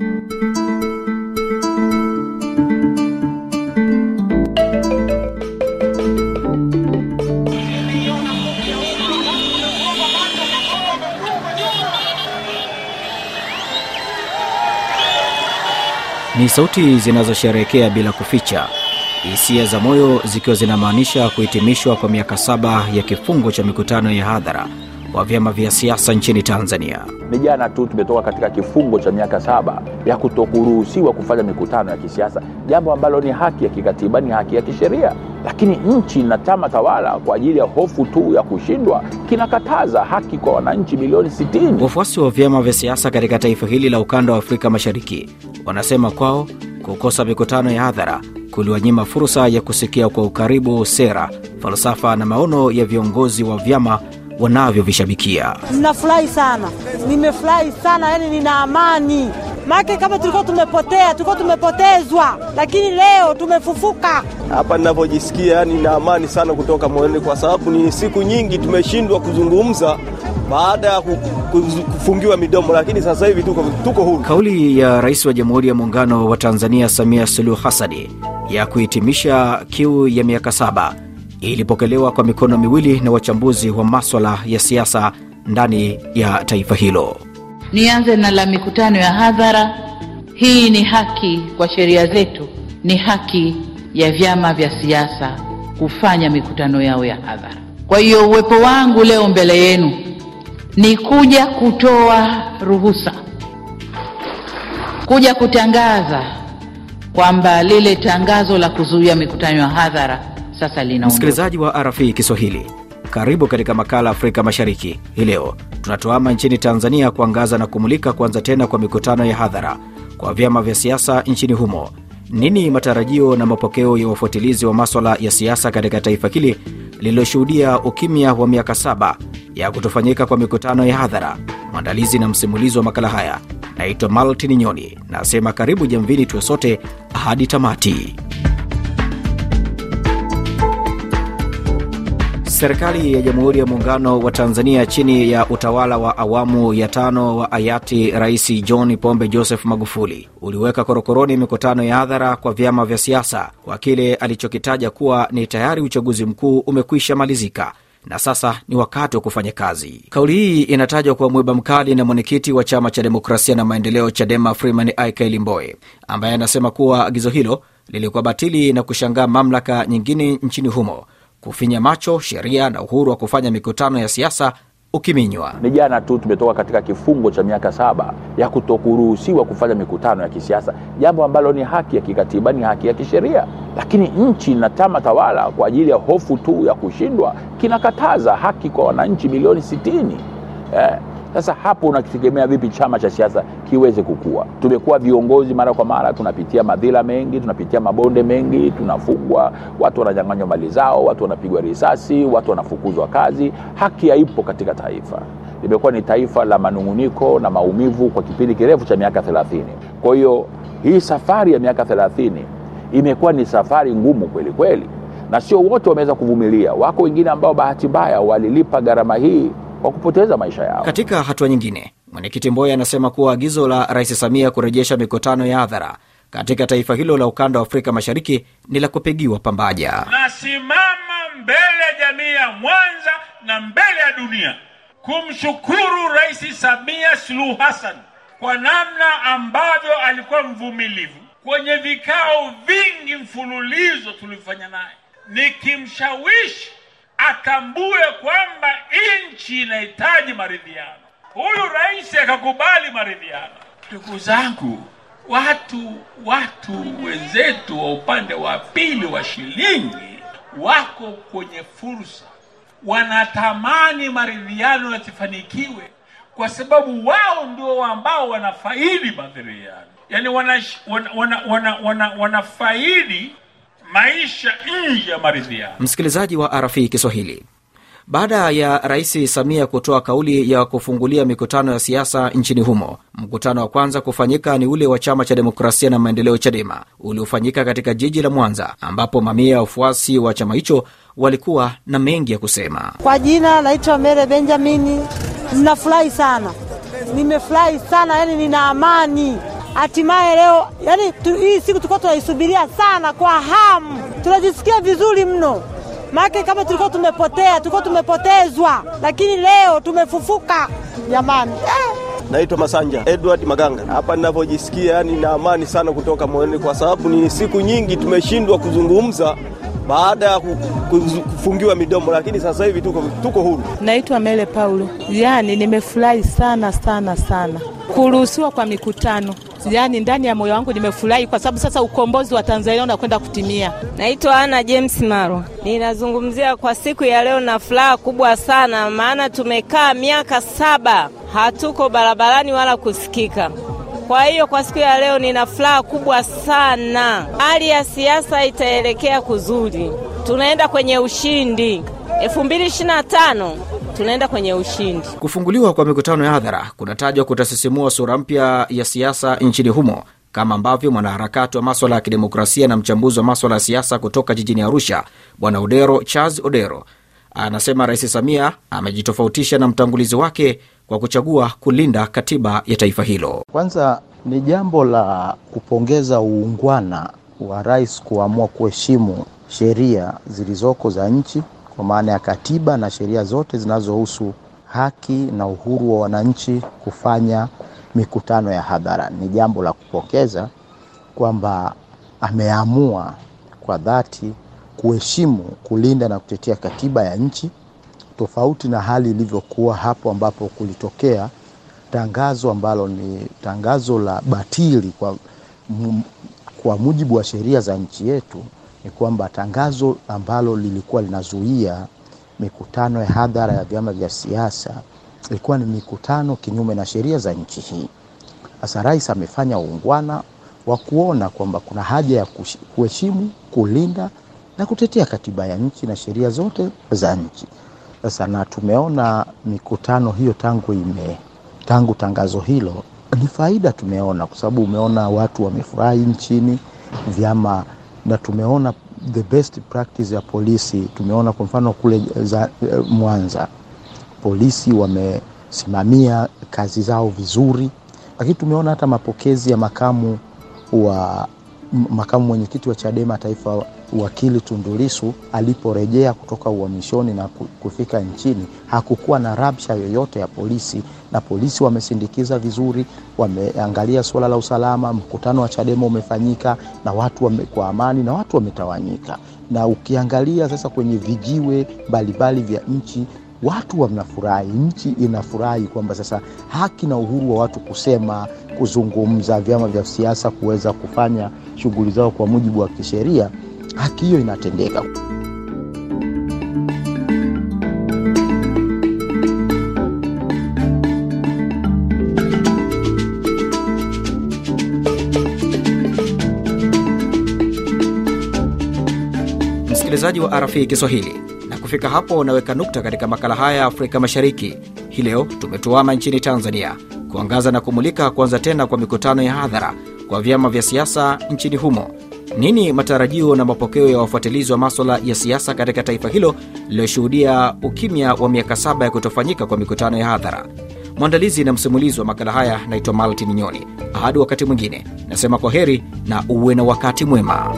Ni sauti zinazosherehekea bila kuficha, hisia za moyo zikiwa zinamaanisha kuhitimishwa kwa miaka saba ya kifungo cha mikutano ya hadhara wa vyama vya siasa nchini Tanzania. Ni jana tu tumetoka katika kifungo cha miaka saba ya kutokuruhusiwa kufanya mikutano ya kisiasa, jambo ambalo ni haki ya kikatiba, ni haki ya kisheria, lakini nchi na chama tawala kwa ajili ya hofu tu ya kushindwa kinakataza haki kwa wananchi milioni 60. Wafuasi wa vyama vya siasa katika taifa hili la ukanda wa Afrika Mashariki wanasema kwao kukosa mikutano ya hadhara kuliwanyima fursa ya kusikia kwa ukaribu sera, falsafa na maono ya viongozi wa vyama wanavyovishabikia. Ninafurahi sana, nimefurahi sana, yani nina amani make kama tulikuwa tumepotea, tulikuwa tumepotezwa, lakini leo tumefufuka. Hapa ninavyojisikia, yani nina amani sana kutoka moyoni, kwa sababu ni siku nyingi tumeshindwa kuzungumza baada ya kufungiwa midomo, lakini sasa hivi tuko, tuko huru. Kauli ya Rais wa Jamhuri ya Muungano wa Tanzania Samia Suluhu Hasani ya kuhitimisha kiu ya miaka saba ilipokelewa kwa mikono miwili na wachambuzi wa maswala ya siasa ndani ya taifa hilo. Nianze na la mikutano ya hadhara. Hii ni haki kwa sheria zetu, ni haki ya vyama vya siasa kufanya mikutano yao ya hadhara. Kwa hiyo uwepo wangu leo mbele yenu ni kuja kutoa ruhusa, kuja kutangaza kwamba lile tangazo la kuzuia mikutano ya hadhara sasa linaondoka. Msikilizaji wa RFI Kiswahili, karibu katika makala Afrika Mashariki. Hii leo tunatuama nchini Tanzania kuangaza na kumulika kuanza tena kwa mikutano ya hadhara kwa vyama vya siasa nchini humo. Nini matarajio na mapokeo ya wafuatilizi wa maswala ya siasa katika taifa hili lililoshuhudia ukimya wa miaka saba ya kutofanyika kwa mikutano ya hadhara? Mwandalizi na msimulizi wa makala haya naitwa Maltin Nyoni, nasema karibu jamvini, tuwe sote hadi tamati. Serikali ya Jamhuri ya Muungano wa Tanzania chini ya utawala wa awamu ya tano wa hayati Rais John Pombe Joseph Magufuli uliweka korokoroni mikutano ya hadhara kwa vyama vya siasa kwa kile alichokitaja kuwa ni tayari uchaguzi mkuu umekwisha malizika na sasa ni wakati wa kufanya kazi. Kauli hii inatajwa kwa mwiba mkali na mwenyekiti wa chama cha demokrasia na maendeleo CHADEMA Freeman Aikaeli Mbowe, ambaye anasema kuwa agizo hilo lilikuwa batili na kushangaa mamlaka nyingine nchini humo kufinya macho sheria na uhuru wa kufanya mikutano ya siasa ukiminywa. Ni jana tu tumetoka katika kifungo cha miaka saba ya kutokuruhusiwa kufanya mikutano ya kisiasa, jambo ambalo ni haki ya kikatiba, ni haki ya kisheria, lakini nchi na chama tawala kwa ajili ya hofu tu ya kushindwa kinakataza haki kwa wananchi milioni sitini. Eh, sasa hapo unakitegemea vipi chama cha siasa kiweze kukua? Tumekuwa viongozi mara kwa mara, tunapitia madhila mengi, tunapitia mabonde mengi, tunafungwa, watu wananyang'anywa mali zao, watu wanapigwa risasi, watu wanafukuzwa kazi. Haki haipo katika taifa. Limekuwa ni taifa la manung'uniko na maumivu kwa kipindi kirefu cha miaka thelathini. Kwa hiyo hii safari ya miaka thelathini imekuwa ni safari ngumu kweli kweli, na sio wote wameweza kuvumilia. Wako wengine ambao bahati mbaya walilipa gharama hii kwa kupoteza maisha yao. Katika hatua nyingine, mwenyekiti Mboya anasema kuwa agizo la Rais Samia kurejesha mikutano ya hadhara katika taifa hilo la ukanda wa Afrika Mashariki ni la kupigiwa pambaja. Nasimama mbele ya jamii ya Mwanza na mbele ya dunia kumshukuru Rais Samia Suluhu Hassan kwa namna ambavyo alikuwa mvumilivu kwenye vikao vingi mfululizo tulivyofanya naye, nikimshawishi atambue kwamba nchi inahitaji maridhiano. Huyu rais akakubali maridhiano. Ndugu zangu, watu watu wenzetu wa upande wa pili wa shilingi wako kwenye fursa, wanatamani maridhiano yasifanikiwe kwa sababu wao ndio ambao wanafaidi maridhiano, yaani wanafaidi wana, wana, wana, wana, maisha nje ya maridhiano. Msikilizaji wa RFI Kiswahili, baada ya Rais Samia kutoa kauli ya kufungulia mikutano ya siasa nchini humo, mkutano wa kwanza kufanyika ni ule wa chama cha demokrasia na maendeleo CHADEMA uliofanyika katika jiji la Mwanza, ambapo mamia ya wafuasi wa chama hicho walikuwa na mengi ya kusema. Kwa jina naitwa Mere Benjamini. Ninafurahi sana, nimefurahi sana, yani nina amani hatimaye leo, yani tu, hii siku tulikuwa tunaisubiria sana kwa hamu, tunajisikia vizuri mno maake kama tulikuwa tumepotea, tulikuwa tumepotezwa, lakini leo tumefufuka jamani, eh. Naitwa Masanja Edward Maganga. Hapa ninavyojisikia, yani na amani sana kutoka moyoni, kwa sababu ni siku nyingi tumeshindwa kuzungumza baada ya kufungiwa midomo, lakini sasa hivi tuko, tuko huru. Naitwa Mele Paulo. Yani nimefurahi sana sana sana kuruhusiwa kwa mikutano, yani ndani ya moyo wangu nimefurahi kwa sababu sasa ukombozi wa Tanzania unakwenda kutimia. Naitwa Ana James Maro, ninazungumzia kwa siku ya leo na furaha kubwa sana, maana tumekaa miaka saba hatuko barabarani wala kusikika. Kwa hiyo kwa siku ya leo nina furaha kubwa sana. Hali ya siasa itaelekea kuzuri, tunaenda kwenye ushindi. 2025 tunaenda kwenye ushindi. Kufunguliwa kwa mikutano ya hadhara kunatajwa kutasisimua sura mpya ya siasa nchini humo, kama ambavyo mwanaharakati wa maswala ya kidemokrasia na mchambuzi wa maswala ya siasa kutoka jijini Arusha, Bwana Odero Charles Odero anasema Rais Samia amejitofautisha na mtangulizi wake kwa kuchagua kulinda katiba ya taifa hilo. Kwanza ni jambo la kupongeza uungwana wa rais kuamua kuheshimu sheria zilizoko za nchi kwa maana ya katiba na sheria zote zinazohusu haki na uhuru wa wananchi kufanya mikutano ya hadhara. Ni jambo la kupongeza kwamba ameamua kwa dhati kuheshimu, kulinda na kutetea katiba ya nchi, tofauti na hali ilivyokuwa hapo ambapo kulitokea tangazo ambalo ni tangazo la batili kwa, kwa mujibu wa sheria za nchi yetu ni kwamba tangazo ambalo lilikuwa linazuia mikutano ya hadhara ya vyama vya siasa ilikuwa ni mikutano kinyume na sheria za nchi hii. Sasa rais amefanya uungwana wa kuona kwamba kuna haja ya kuheshimu, kulinda na kutetea katiba ya nchi na sheria zote za nchi. Sasa na tumeona mikutano hiyo tangu ime tangu tangazo hilo ni faida tumeona, kwa sababu umeona watu wamefurahi nchini, vyama na tumeona the best practice ya polisi. Tumeona kwa mfano kule za, Mwanza polisi wamesimamia kazi zao vizuri, lakini tumeona hata mapokezi ya makamu wa makamu mwenyekiti wa Chadema Taifa wakili Tundu Lissu aliporejea kutoka uhamishoni na kufika nchini, hakukuwa na rabsha yoyote ya polisi, na polisi wamesindikiza vizuri, wameangalia suala la usalama. Mkutano wa Chadema umefanyika na watu wame, kwa amani na watu wametawanyika. Na ukiangalia sasa kwenye vijiwe mbalimbali vya nchi watu wanafurahi, nchi inafurahi kwamba sasa haki na uhuru wa watu kusema, kuzungumza, vyama vya siasa kuweza kufanya shughuli zao kwa mujibu wa kisheria, haki hiyo inatendeka. Msikilizaji wa RFI Kiswahili, na kufika hapo unaweka nukta katika makala haya ya Afrika Mashariki. Hii leo tumetuama nchini Tanzania kuangaza na kumulika kuanza tena kwa mikutano ya hadhara kwa vyama vya siasa nchini humo. Nini matarajio na mapokeo ya wafuatilizi wa maswala ya siasa katika taifa hilo lililoshuhudia ukimya wa miaka saba ya kutofanyika kwa mikutano ya hadhara? Mwandalizi na msimulizi wa makala haya naitwa Maltin Nyoni. Hadi wakati mwingine, nasema kwa heri na uwe na wakati mwema.